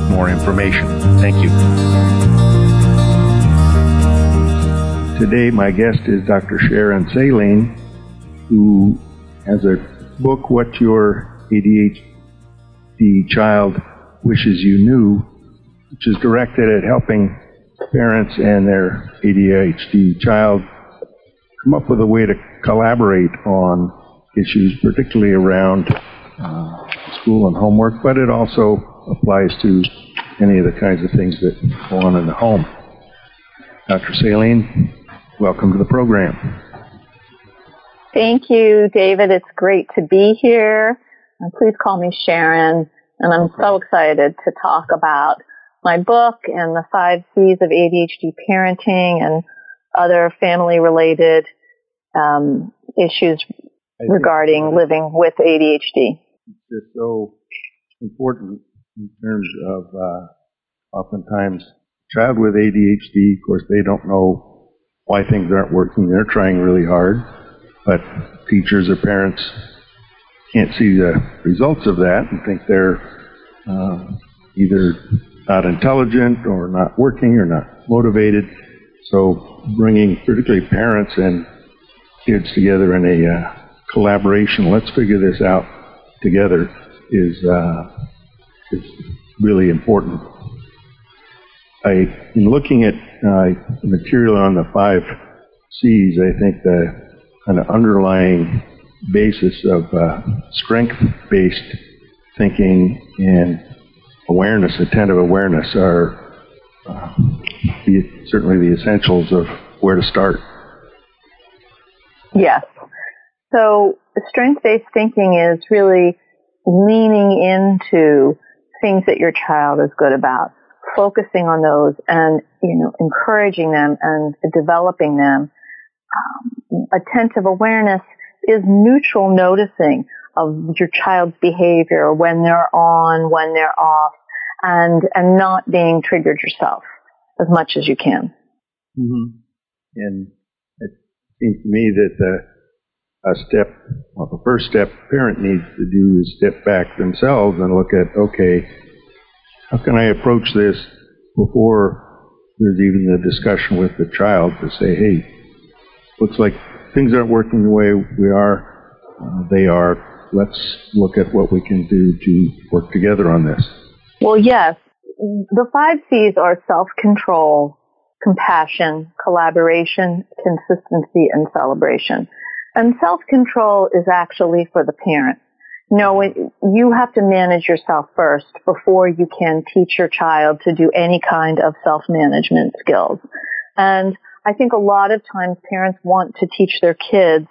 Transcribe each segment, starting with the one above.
more information. Thank you. Today, my guest is Dr. Sharon Saline, who has a book, What Your ADHD Child Wishes You Knew, which is directed at helping parents and their ADHD child come up with a way to collaborate on issues, particularly around uh, school and homework, but it also applies to any of the kinds of things that go on in the home. Dr. Saline, welcome to the program. Thank you, David. It's great to be here. And please call me Sharon. And I'm so excited to talk about my book and the five C's of ADHD parenting and other family related um, issues regarding living with ADHD. It's just so important in terms of uh, oftentimes child with ADHD. Of course, they don't know why things aren't working. They're trying really hard, but teachers or parents can't see the results of that and think they're uh, either not intelligent or not working or not motivated. So bringing particularly parents and kids together in a uh, collaboration, let's figure this out together, is, uh, is really important. I, in looking at uh, material on the five C's, I think the kind of underlying basis of uh, strength-based thinking and awareness, attentive awareness, are uh, the, certainly the essentials of where to start. Yes. So strength-based thinking is really leaning into things that your child is good about, focusing on those and, you know, encouraging them and developing them. Um, attentive awareness is neutral noticing of your child's behavior when they're on, when they're off, and and not being triggered yourself as much as you can. Mm-hmm. And it seems to me that the a step, well, the first step a parent needs to do is step back themselves and look at, okay, how can I approach this before there's even the discussion with the child to say, hey, looks like things aren't working the way we are, uh, they are let's look at what we can do to work together on this. Well, yes. The five C's are self-control, compassion, collaboration, consistency, and celebration. And self-control is actually for the parent. No, you have to manage yourself first before you can teach your child to do any kind of self-management skills. And I think a lot of times parents want to teach their kids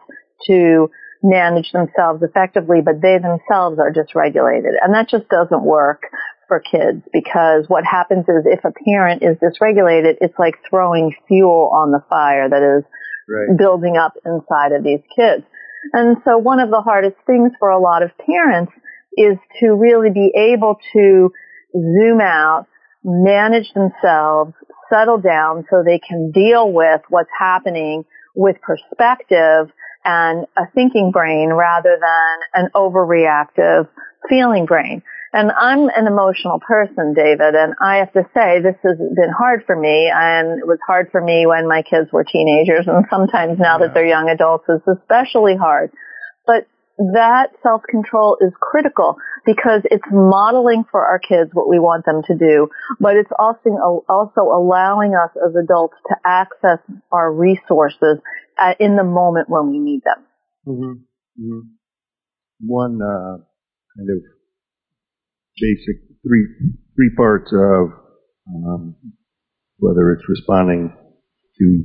to manage themselves effectively, but they themselves are dysregulated. And that just doesn't work for kids because what happens is if a parent is dysregulated, it's like throwing fuel on the fire that is right. building up inside of these kids. And so one of the hardest things for a lot of parents is to really be able to zoom out, manage themselves, settle down so they can deal with what's happening with perspective and a thinking brain rather than an overreactive feeling brain. And I'm an emotional person, David, and I have to say this has been hard for me, and it was hard for me when my kids were teenagers, and sometimes now yeah. that they're young adults is especially hard. But that self-control is critical because it's modeling for our kids what we want them to do, but it's also, also allowing us as adults to access our resources uh, in the moment when we need them. Mm-hmm. Mm-hmm. One uh, kind of basic three three parts of um, whether it's responding to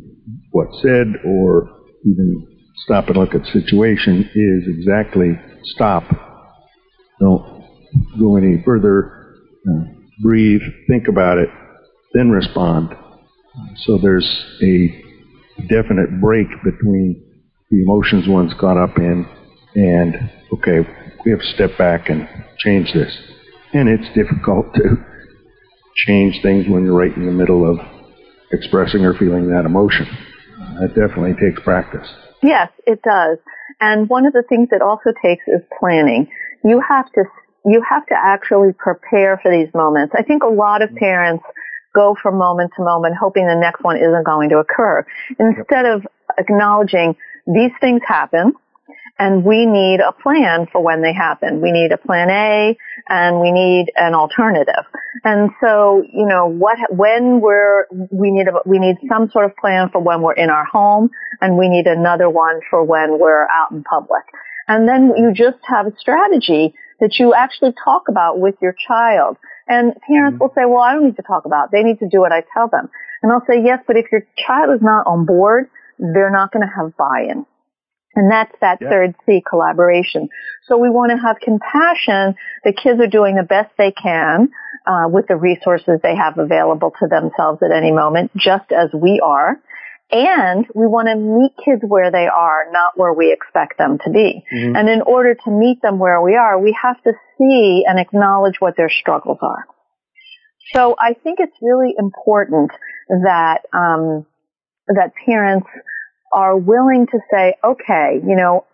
what's said or even stop and look at situation is exactly stop. Don't go any further. Uh, breathe, think about it, then respond. So there's a definite break between the emotions one's caught up in and, okay, we have to step back and change this. And it's difficult to change things when you're right in the middle of expressing or feeling that emotion. Uh, it definitely takes practice. Yes, it does. And one of the things it also takes is planning. You have to you have to actually prepare for these moments. I think a lot of parents go from moment to moment hoping the next one isn't going to occur instead of acknowledging these things happen and we need a plan for when they happen. We need a plan A and we need an alternative. And so, you know, what, when we're, we need a, we need some sort of plan for when we're in our home and we need another one for when we're out in public. And then you just have a strategy that you actually talk about with your child. And parents mm-hmm. will say, well, I don't need to talk about it. They need to do what I tell them. And I'll say, yes, but if your child is not on board, they're not going to have buy-in. And that's that third C, collaboration. So we want to have compassion. The kids are doing the best they can uh, with the resources they have available to themselves at any moment, just as we are. And we want to meet kids where they are, not where we expect them to be. Mm-hmm. And in order to meet them where we are, we have to see and acknowledge what their struggles are. So I think it's really important that um, that parents are willing to say, okay, you know,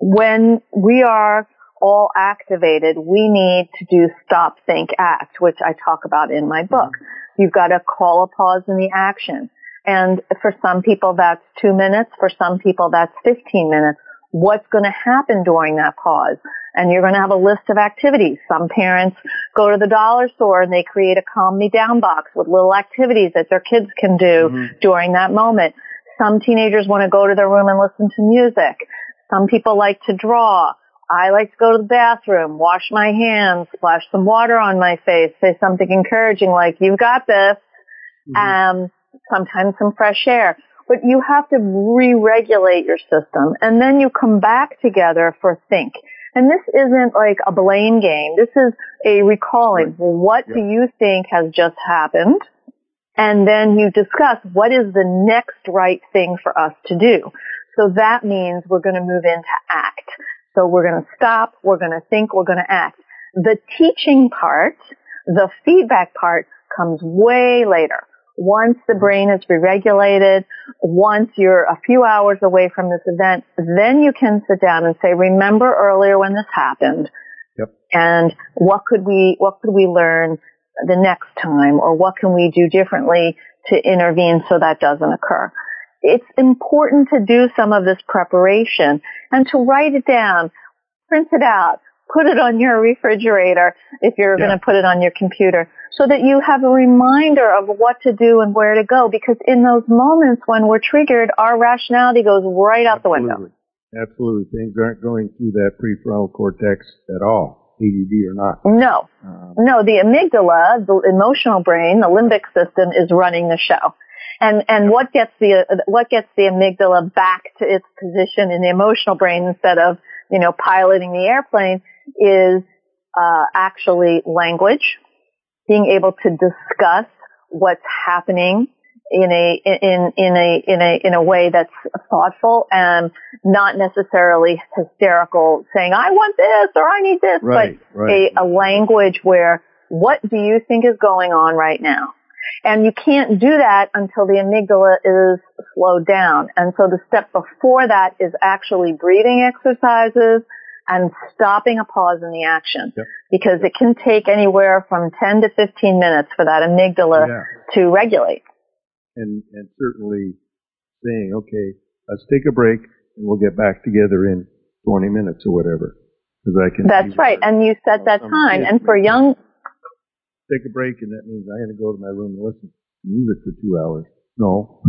when we are all activated, we need to do stop, think, act, which I talk about in my book. You've got to call a pause in the action. And for some people that's two minutes, for some people that's 15 minutes. What's going to happen during that pause? And you're going to have a list of activities. Some parents go to the dollar store and they create a calm me down box with little activities that their kids can do mm-hmm. during that moment. Some teenagers want to go to their room and listen to music. Some people like to draw. I like to go to the bathroom, wash my hands, splash some water on my face, say something encouraging like, you've got this. Mm-hmm. Um, sometimes some fresh air. But you have to re-regulate your system and then you come back together for think. And this isn't like a blame game. This is a recalling. Well, what do you think has just happened? And then you discuss what is the next right thing for us to do. So that means we're going to move into act. So we're going to stop, we're going to think, we're going to act. The teaching part, the feedback part comes way later. Once the brain is re-regulated, once you're a few hours away from this event, then you can sit down and say, remember earlier when this happened? Yep. And what could we, what could we learn the next time or what can we do differently to intervene so that doesn't occur. It's important to do some of this preparation and to write it down, print it out, put it on your refrigerator if you're yeah. going to put it on your computer so that you have a reminder of what to do and where to go because in those moments when we're triggered, our rationality goes right out Absolutely. the window. Absolutely. Things aren't going through that prefrontal cortex at all. ADD or not. No. Um, no, the amygdala, the emotional brain, the limbic system is running the show. And, and what gets the, what gets the amygdala back to its position in the emotional brain instead of, you know, piloting the airplane is, uh, actually language, being able to discuss what's happening in a in in a in a in a way that's thoughtful and not necessarily hysterical saying I want this or I need this right, but right. A, a language where what do you think is going on right now and you can't do that until the amygdala is slowed down and so the step before that is actually breathing exercises and stopping a pause in the action yep. because it can take anywhere from 10 to 15 minutes for that amygdala yeah. to regulate and, and certainly saying, okay, let's take a break and we'll get back together in 20 minutes or whatever. Because I can. That's right. And you set that time. And for young. Take a break and that means I have to go to my room and listen to music for two hours. No,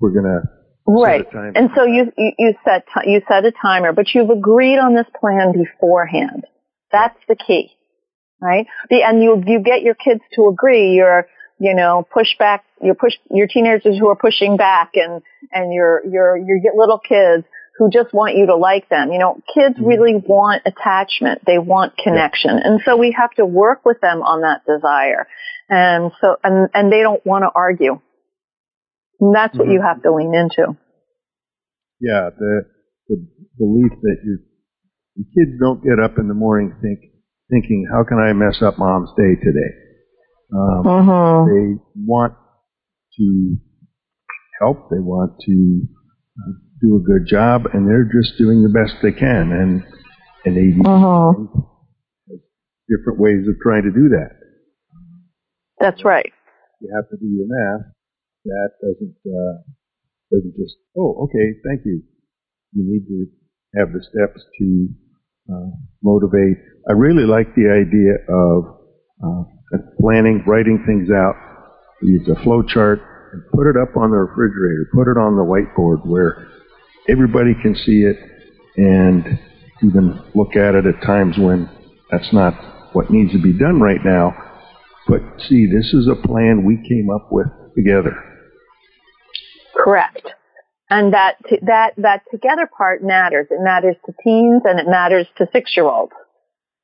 we're gonna. Right. And so you, you, you set, you set a timer, but you've agreed on this plan beforehand. That's the key. Right? The, and you, you get your kids to agree. You're, you know, push back, your push, your teenagers who are pushing back and, and your, your, your little kids who just want you to like them. You know, kids Mhm. really want attachment. They want connection. And so we have to work with them on that desire. And so, and, and they don't want to argue. And that's what you have to lean into. Yeah, the the belief that your kids don't get up in the morning think thinking, how can I mess up mom's day today? Um, Mm-hmm. they want to help. They want to uh, do a good job, and they're just doing the best they can. And and they Mm-hmm. different ways of trying to do that. That's right. You have to do your math. That doesn't uh, doesn't just oh okay thank you. You need to have the steps to uh, motivate. I really like the idea of uh, planning, writing things out. Use a flow chart and put it up on the refrigerator. Put it on the whiteboard where everybody can see it and even look at it at times when that's not what needs to be done right now. But see, this is a plan we came up with together. Correct. And that that that together part matters. It matters to teens and it matters to six year olds.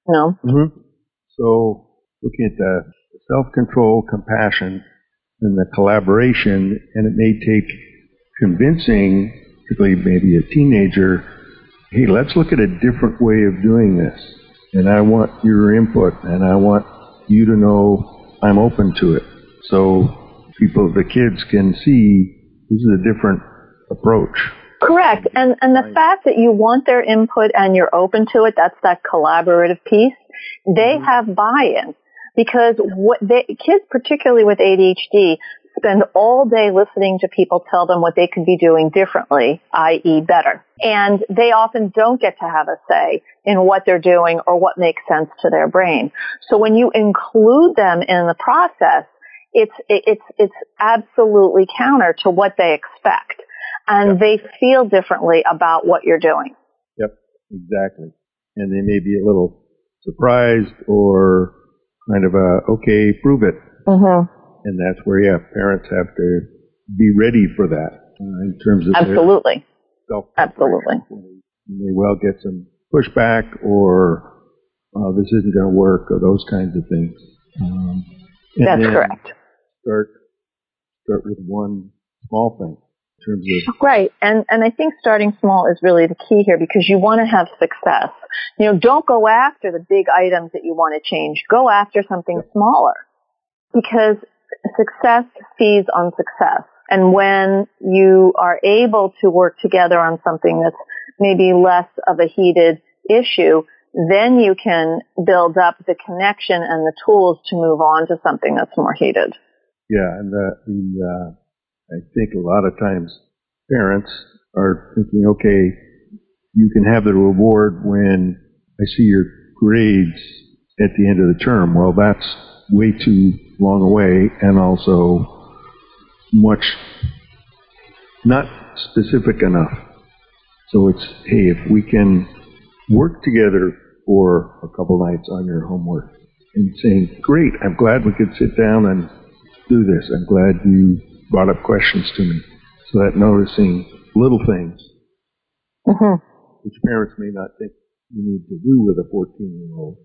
You know. Mm-hmm. So looking at the self-control, compassion, and the collaboration, and it may take convincing, particularly maybe a teenager, hey, let's look at a different way of doing this. And I want your input, and I want you to know I'm open to it. So people, the kids can see this is a different approach. Correct. And and the fact that you want their input and you're open to it, that's that collaborative piece. They Mhm. have buy-in because what they kids particularly with ADHD spend all day listening to people tell them what they could be doing differently, i.e. better. And they often don't get to have a say in what they're doing or what makes sense to their brain. So when you include them in the process, it's it's it's absolutely counter to what they expect and they feel differently about what you're doing. Yep, exactly. And they may be a little surprised or kind of a, okay, prove it. Mm-hmm. And that's where, yeah, parents have to be ready for that uh, in terms of Absolutely. Absolutely. You may well get some pushback or uh, this isn't going to work or those kinds of things. Um, That's correct. Start start with one small thing in terms of Right. And and I think starting small is really the key here because you want to have success. You know, don't go after the big items that you want to change. Go after something smaller. Because success feeds on success. And when you are able to work together on something that's maybe less of a heated issue, then you can build up the connection and the tools to move on to something that's more heated. Yeah, and the, the uh, I think a lot of times parents are thinking, okay, you can have the reward when I see your grades at the end of the term. Well, that's way too long away, and also much not specific enough. So it's hey, if we can work together for a couple nights on your homework and saying, great, I'm glad we could sit down and do this. I'm glad you brought up questions to me. So that noticing little things, Mm-hmm. which parents may not think you need to do with a 14 year old.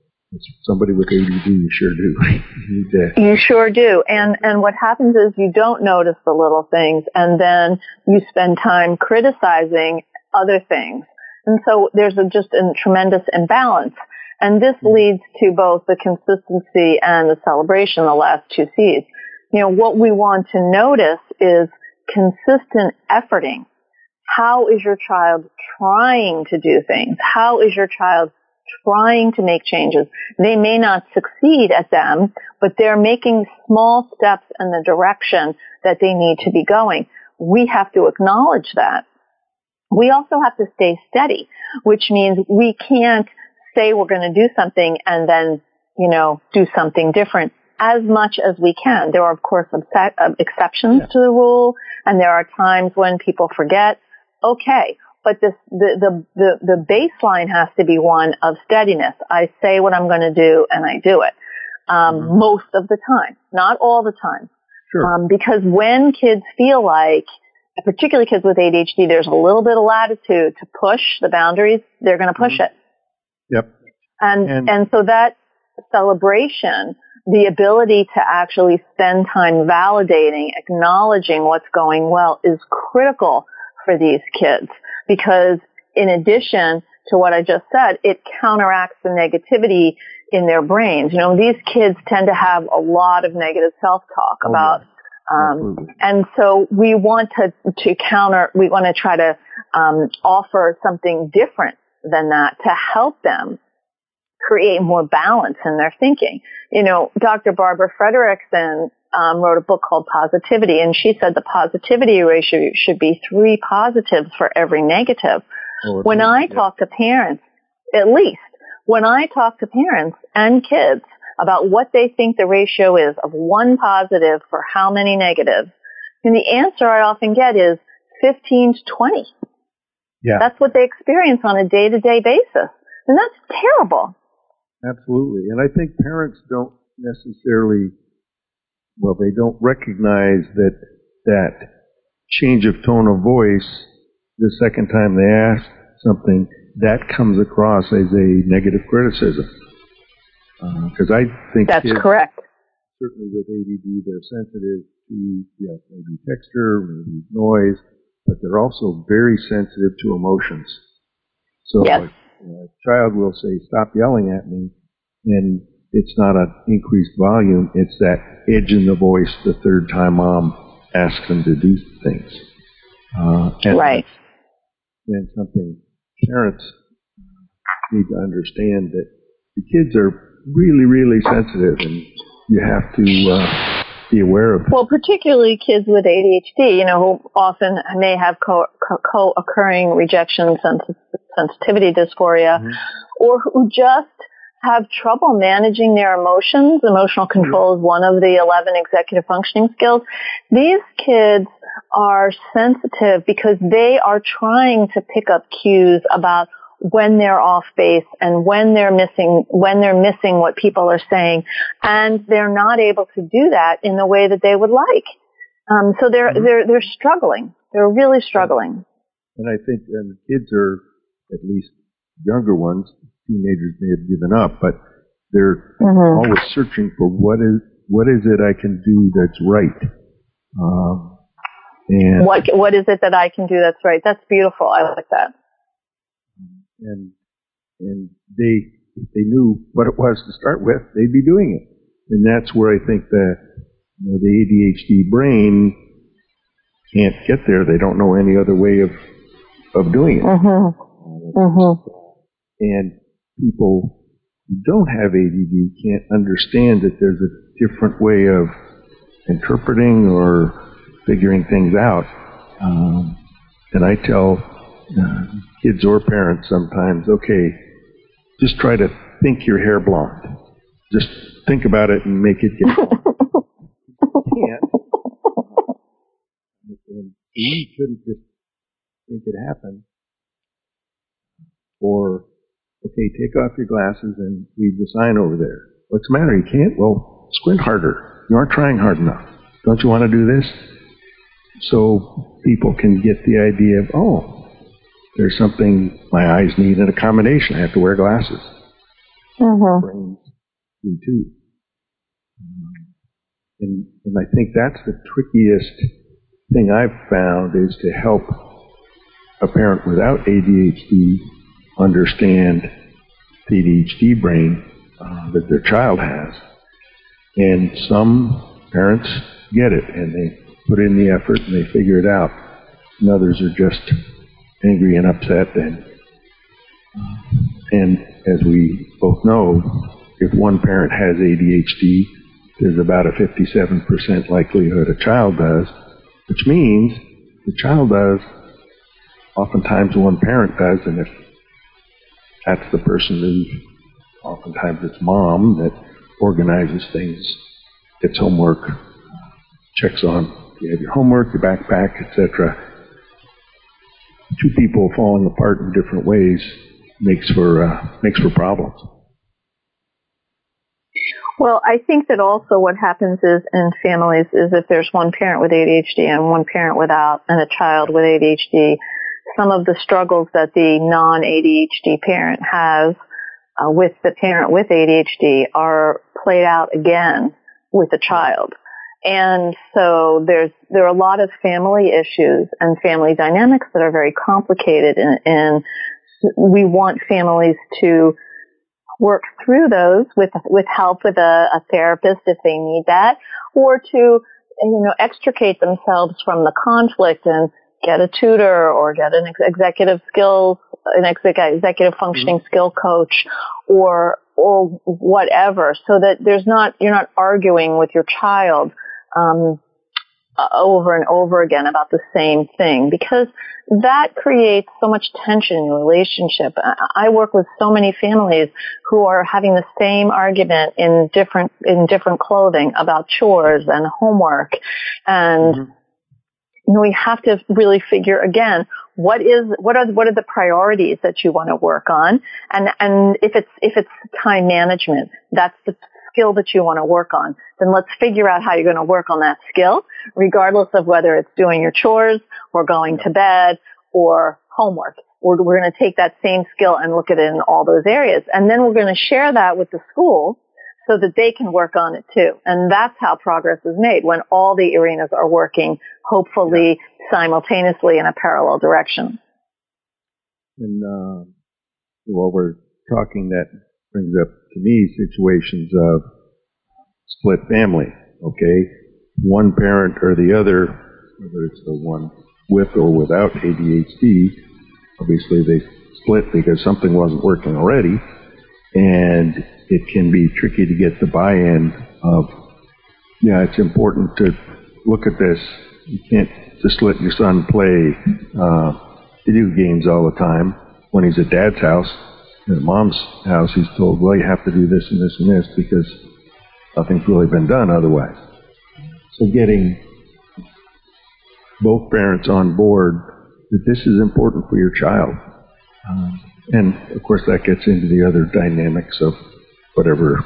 Somebody with ADD, you sure do. you need to, You sure do. And and what happens is you don't notice the little things and then you spend time criticizing other things. And so there's a, just a tremendous imbalance. And this leads to both the consistency and the celebration, the last two C's. You know, what we want to notice is consistent efforting. How is your child trying to do things? How is your child trying to make changes? They may not succeed at them, but they're making small steps in the direction that they need to be going. We have to acknowledge that. We also have to stay steady, which means we can't say we're going to do something and then, you know, do something different as much as we can. There are, of course, exceptions Yeah. to the rule, and there are times when people forget. Okay, but this, the, the, the, the baseline has to be one of steadiness. I say what I'm going to do and I do it. Um, Mhm. most of the time, not all the time. sure. Um, because when kids feel like particularly kids with ADHD, there's a little bit of latitude to push the boundaries. They're going to push Mhm. it. Yep. And, And- and so that celebration, the ability to actually spend time validating, acknowledging what's going well is critical for these kids because in addition to what I just said, it counteracts the negativity in their brains. You know, these kids tend to have a lot of negative self-talk Oh, about, um, and so we want to, to counter, we want to try to um, offer something different than that to help them create more balance in their thinking. You know, Dr. Barbara Fredrickson um, wrote a book called Positivity, and she said the positivity ratio should be three positives for every negative. Oh, When I yeah. talk to parents, at least, when I talk to parents and kids about what they think the ratio is of one positive for how many negatives, and the answer I often get is 15 to 20. Yeah. That's what they experience on a day-to-day basis. And that's terrible. Absolutely. And I think parents don't necessarily, well, they don't recognize that that change of tone of voice the second time they ask something, that comes across as a negative criticism. Uh, because I think That's kids, correct. certainly with ADD, they're sensitive to yeah, maybe texture, maybe noise, but they're also very sensitive to emotions. So Yes. A, child will say, "Stop yelling at me," and it's not an increased volume; it's that edge in the voice the third time mom asks them to do things. Uh, and Right. and something parents need to understand that the kids are really, really sensitive, and you have to uh, be aware of. Well, particularly kids with ADHD, you know, who often may have co- co- co-occurring rejection sens- sensitivity dysphoria, Mhm. or who just have trouble managing their emotions. Emotional control is one of the 11 executive functioning skills. These kids are sensitive because they are trying to pick up cues about when they're off base and when they're missing when they're missing what people are saying and they're not able to do that in the way that they would like um, so they're Mhm. they're they're struggling they're really struggling And I think and kids are, at least younger ones, teenagers may have given up, but they're mm-hmm. always searching for what is what is it I can do that's right. Um, and what what is it that i can do that's right that's beautiful i like that and and they if they knew what it was to start with, they'd be doing it. And that's where I think the you know, the ADHD brain can't get there. They don't know any other way of of doing it. Mhm mhm And people who don't have ADD can't understand that there's a different way of interpreting or figuring things out. Um, and I tell uh, kids or parents sometimes, okay, just try to think your hair blonde. Just think about it and make it get can't. And we couldn't just make it happen. Or, okay, take off your glasses and read the sign over there. What's the matter? You can't? Well, squint harder. You aren't trying hard enough. Don't you want to do this? So people can get the idea of, oh, there's something my eyes need an accommodation. I have to wear glasses. mhm Brains do too. And, and I think that's the trickiest thing I've found is to help a parent without ADHD understand the ADHD brain uh, that their child has. And some parents get it and they put in the effort and they figure it out. And others are just angry and upset and and as we both know, if one parent has ADHD, there's about a 57% likelihood a child does, which means the child does, oftentimes one parent does, and if that's the person who, oftentimes it's mom that organizes things, gets homework, checks on, you have your homework, your backpack, etc. Two people falling apart in different ways makes for uh, makes for problems. Well, I think that also what happens is in families is if there's one parent with ADHD and one parent without and a child with ADHD, some of the struggles that the non-ADHD parent has uh, with the parent with ADHD are played out again with the child. And so there's, there are a lot of family issues and family dynamics that are very complicated and, and we want families to work through those with, with help with a, a therapist if they need that or to, you know, extricate themselves from the conflict and get a tutor or get an executive skills, an executive functioning mm-hmm. skill coach or, or whatever so that there's not, you're not arguing with your child um, over and over again about the same thing because that creates so much tension in your relationship. I work with so many families who are having the same argument in different in different clothing about chores and homework and mm-hmm. Know, we have to really figure again what is what are what are the priorities that you want to work on and and if it's if it's time management that's the skill that you want to work on, then let's figure out how you're going to work on that skill, regardless of whether it's doing your chores or going to bed or homework. We're, we're going to take that same skill and look at it in all those areas. And then we're going to share that with the school so that they can work on it too. And that's how progress is made when all the arenas are working, hopefully simultaneously in a parallel direction. And uh, while we're talking, that brings up to me situations of split family, okay? One parent or the other, whether it's the one with or without ADHD, obviously they split because something wasn't working already, and it can be tricky to get the buy-in of, yeah, it's important to look at this. You can't just let your son play uh, video games all the time when he's at dad's house at mom's house, he's told, well, you have to do this and this and this because nothing's really been done otherwise. So getting both parents on board that this is important for your child. Um, and of course, that gets into the other dynamics of whatever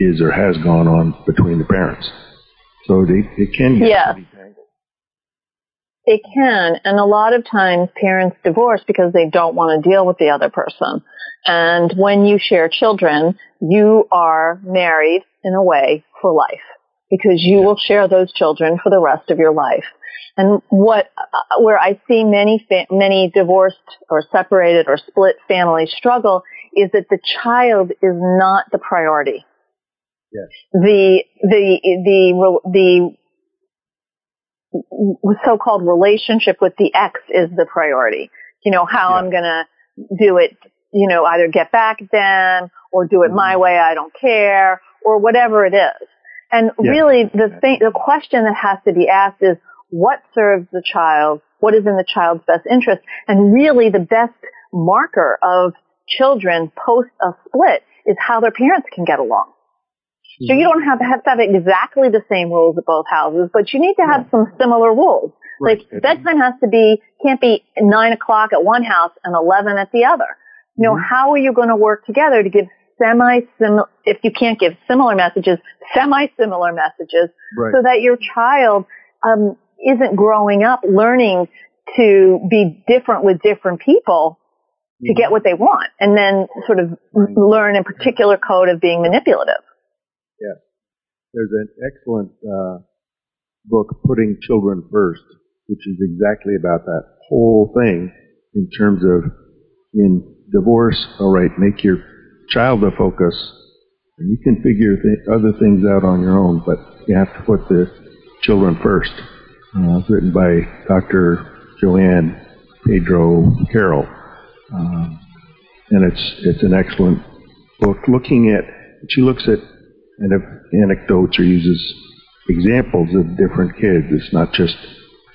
is or has gone on between the parents. So they, it can get yeah. It can, and a lot of times parents divorce because they don't want to deal with the other person. And when you share children, you are married in a way for life because you will share those children for the rest of your life. And what, uh, where I see many, many divorced or separated or split families struggle is that the child is not the priority. Yes. The, the, the, the so-called relationship with the ex is the priority. You know, how yeah. I'm gonna do it, you know, either get back at them or do it mm-hmm. my way, I don't care, or whatever it is. And yeah. really the thing, the question that has to be asked is what serves the child? What is in the child's best interest? And really the best marker of children post a split is how their parents can get along. So you don't have to have to have exactly the same rules at both houses, but you need to have some similar rules. Right. Like bedtime has to be, can't be nine o'clock at one house and 11 at the other. You know, mm-hmm. how are you going to work together to give semi-similar, if you can't give similar messages, semi-similar messages right. so that your child, um, isn't growing up learning to be different with different people to get mm-hmm. what they want and then sort of learn a particular code of being manipulative. Yes. There's an excellent uh, book, Putting Children First, which is exactly about that whole thing in terms of in divorce, all right, make your child the focus, and you can figure th- other things out on your own, but you have to put the children first. Uh, it's written by Dr. Joanne Pedro Carroll. Um, and it's, it's an excellent book looking at, she looks at and anecdotes or uses examples of different kids. It's not just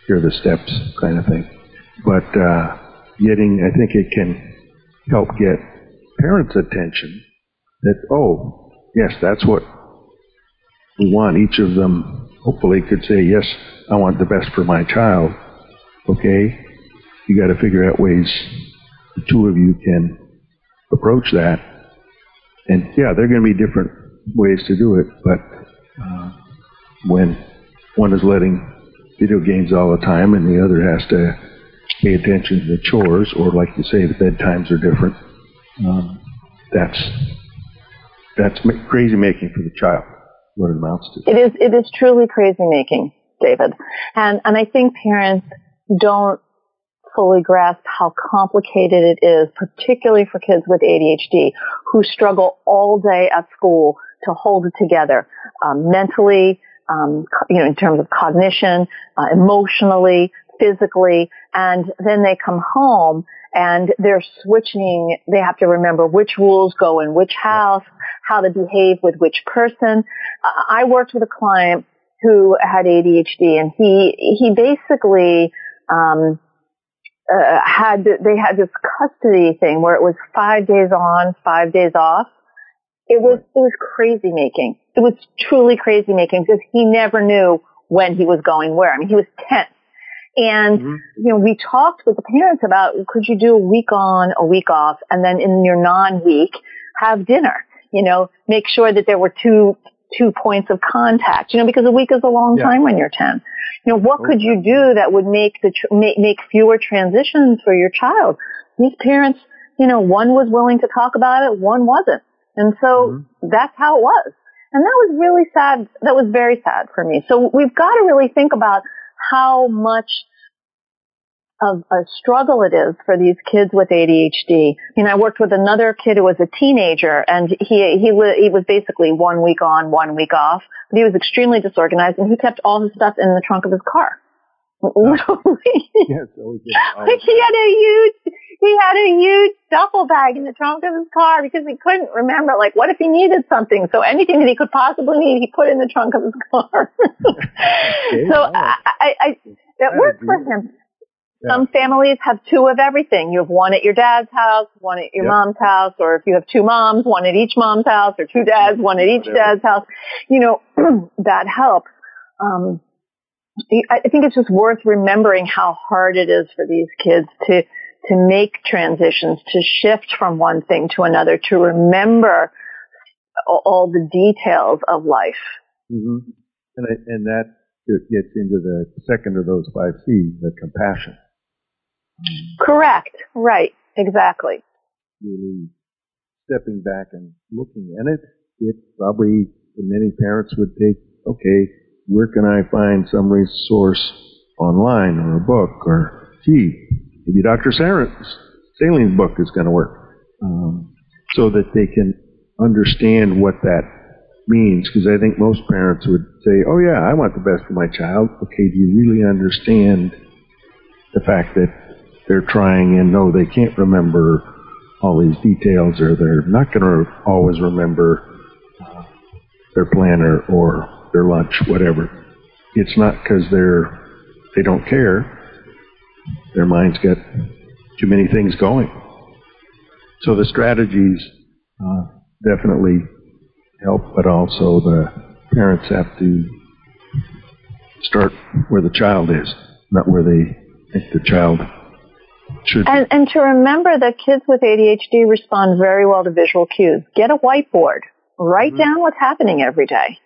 here are the steps kind of thing. But uh, getting, I think it can help get parents' attention that, oh, yes, that's what we want. Each of them hopefully could say, yes, I want the best for my child. Okay? You got to figure out ways the two of you can approach that. And yeah, they're going to be different ways to do it, but uh, when one is letting video games all the time and the other has to pay attention to the chores, or like you say, the bedtimes are different, um, that's that's crazy making for the child. What it amounts to. It is. It is truly crazy making, David, and and I think parents don't fully grasp how complicated it is, particularly for kids with ADHD who struggle all day at school to hold it together um, mentally, um, you know, in terms of cognition, uh, emotionally, physically, and then they come home and they're switching. They have to remember which rules go in which house, how to behave with which person. Uh, I worked with a client who had ADHD, and he he basically um, uh, had they had this custody thing where it was five days on, five days off. It was it was crazy making. It was truly crazy making because he never knew when he was going where. I mean, he was tense. And, mm-hmm. you know, we talked with the parents about could you do a week on, a week off, and then in your non-week, have dinner. You know, make sure that there were two two points of contact. You know, because a week is a long yeah. time when you're ten. You know, what could you do that would make the tr- make, make fewer transitions for your child? These parents, you know, one was willing to talk about it, one wasn't, and so mm-hmm. that's how it was. And that was really sad. That was very sad for me. So we've got to really think about how much of a struggle it is for these kids with ADHD. I mean, I worked with another kid who was a teenager and he, he, was, he was basically one week on, one week off, but he was extremely disorganized and he kept all his stuff in the trunk of his car. Literally. yes, like he had a huge, he had a huge duffel bag in the trunk of his car because he couldn't remember, like, what if he needed something? So anything that he could possibly need, he put in the trunk of his car. okay, so I, I, I, that worked for him. Yeah. Some families have two of everything. You have one at your dad's house, one at your yep. mom's house, or if you have two moms, one at each mom's house, or two dads, one at each dad's house. You know, that helps. Um, I think it's just worth remembering how hard it is for these kids to to make transitions, to shift from one thing to another, to remember all the details of life. Mm-hmm. And, I, and that gets into the second of those five C's, the compassion. Correct. Right. Exactly. Really stepping back and looking at it, it probably many parents would take, okay, where can I find some resource online or a book or, gee, maybe Dr. Saline's book is going to work. Um, so that they can understand what that means. Because I think most parents would say, oh yeah, I want the best for my child. Okay, do you really understand the fact that they're trying and no, they can't remember all these details or they're not going to always remember uh, their planner or their lunch, whatever. It's not because they're they don't care. Their minds get too many things going. So the strategies uh, definitely help, but also the parents have to start where the child is, not where they think the child should. And, and to remember that kids with ADHD respond very well to visual cues. Get a whiteboard. Write mm-hmm. down what's happening every day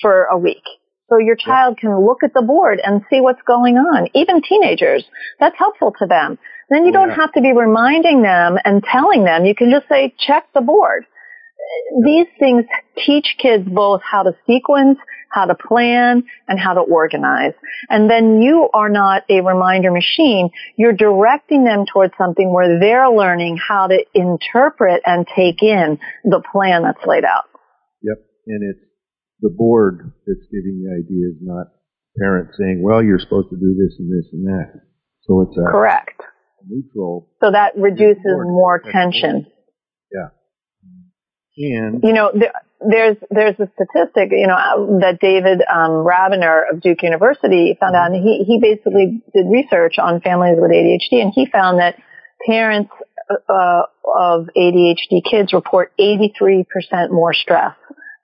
for a week. So your child yeah. can look at the board and see what's going on. Even teenagers, that's helpful to them. Then you oh, don't have to be reminding them and telling them. You can just say, check the board. These things teach kids both how to sequence how to plan, and how to organize. And then you are not a reminder machine. You're directing them towards something where they're learning how to interpret and take in the plan that's laid out. Yep. And it's the board that's giving the ideas, not parents saying, well, you're supposed to do this and this and that. So it's a correct neutral. So that reduces more tension. Yeah. And you know, there's there's a statistic, you know, that David um, Rabiner of Duke University found out, and he he basically did research on families with ADHD, and he found that parents uh, of ADHD kids report 83% more stress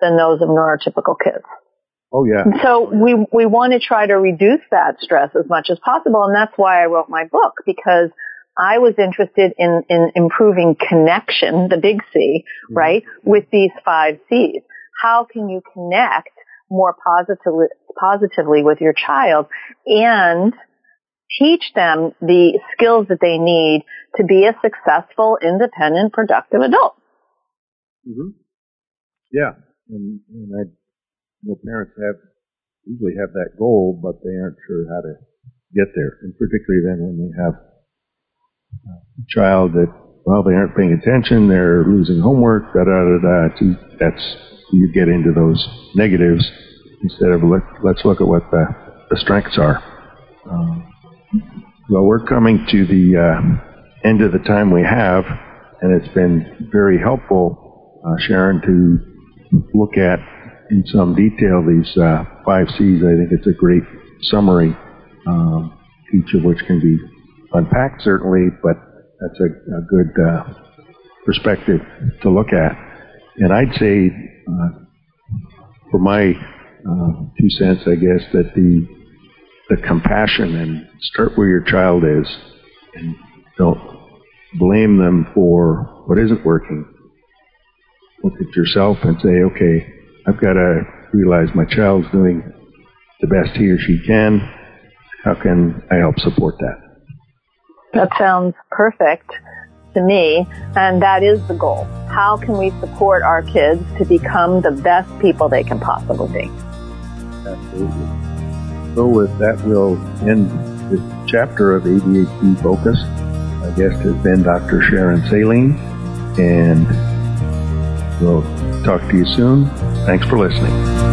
than those of neurotypical kids. Oh yeah. So we we want to try to reduce that stress as much as possible, and that's why I wrote my book because I was interested in, in improving connection, the big C, mm-hmm. right, with these five C's. how can you connect more positively, positively with your child and teach them the skills that they need to be a successful, independent, productive adult. Mm-hmm. Yeah, and, and I know parents have usually have that goal, but they aren't sure how to get there, and particularly then when they have a child that well they aren't paying attention, they're losing homework, da da da da. That's you get into those negatives instead of let, let's look at what the, the strengths are. Um, well, we're coming to the uh, end of the time we have, and it's been very helpful, uh, Sharon, to look at in some detail these uh, five C's. I think it's a great summary, um, each of which can be unpacked certainly, but that's a, a good uh, perspective to look at. And I'd say, uh, for my uh, two cents, I guess, that the the compassion and start where your child is and don't blame them for what isn't working. Look at yourself and say, okay, I've got to realize my child's doing the best he or she can. How can I help support that? That sounds perfect to me, and that is the goal. How can we support our kids to become the best people they can possibly be? Absolutely. So with that, we'll end this chapter of ADHD Focus. My guest has been Dr. Sharon Saline, and we'll talk to you soon. Thanks for listening.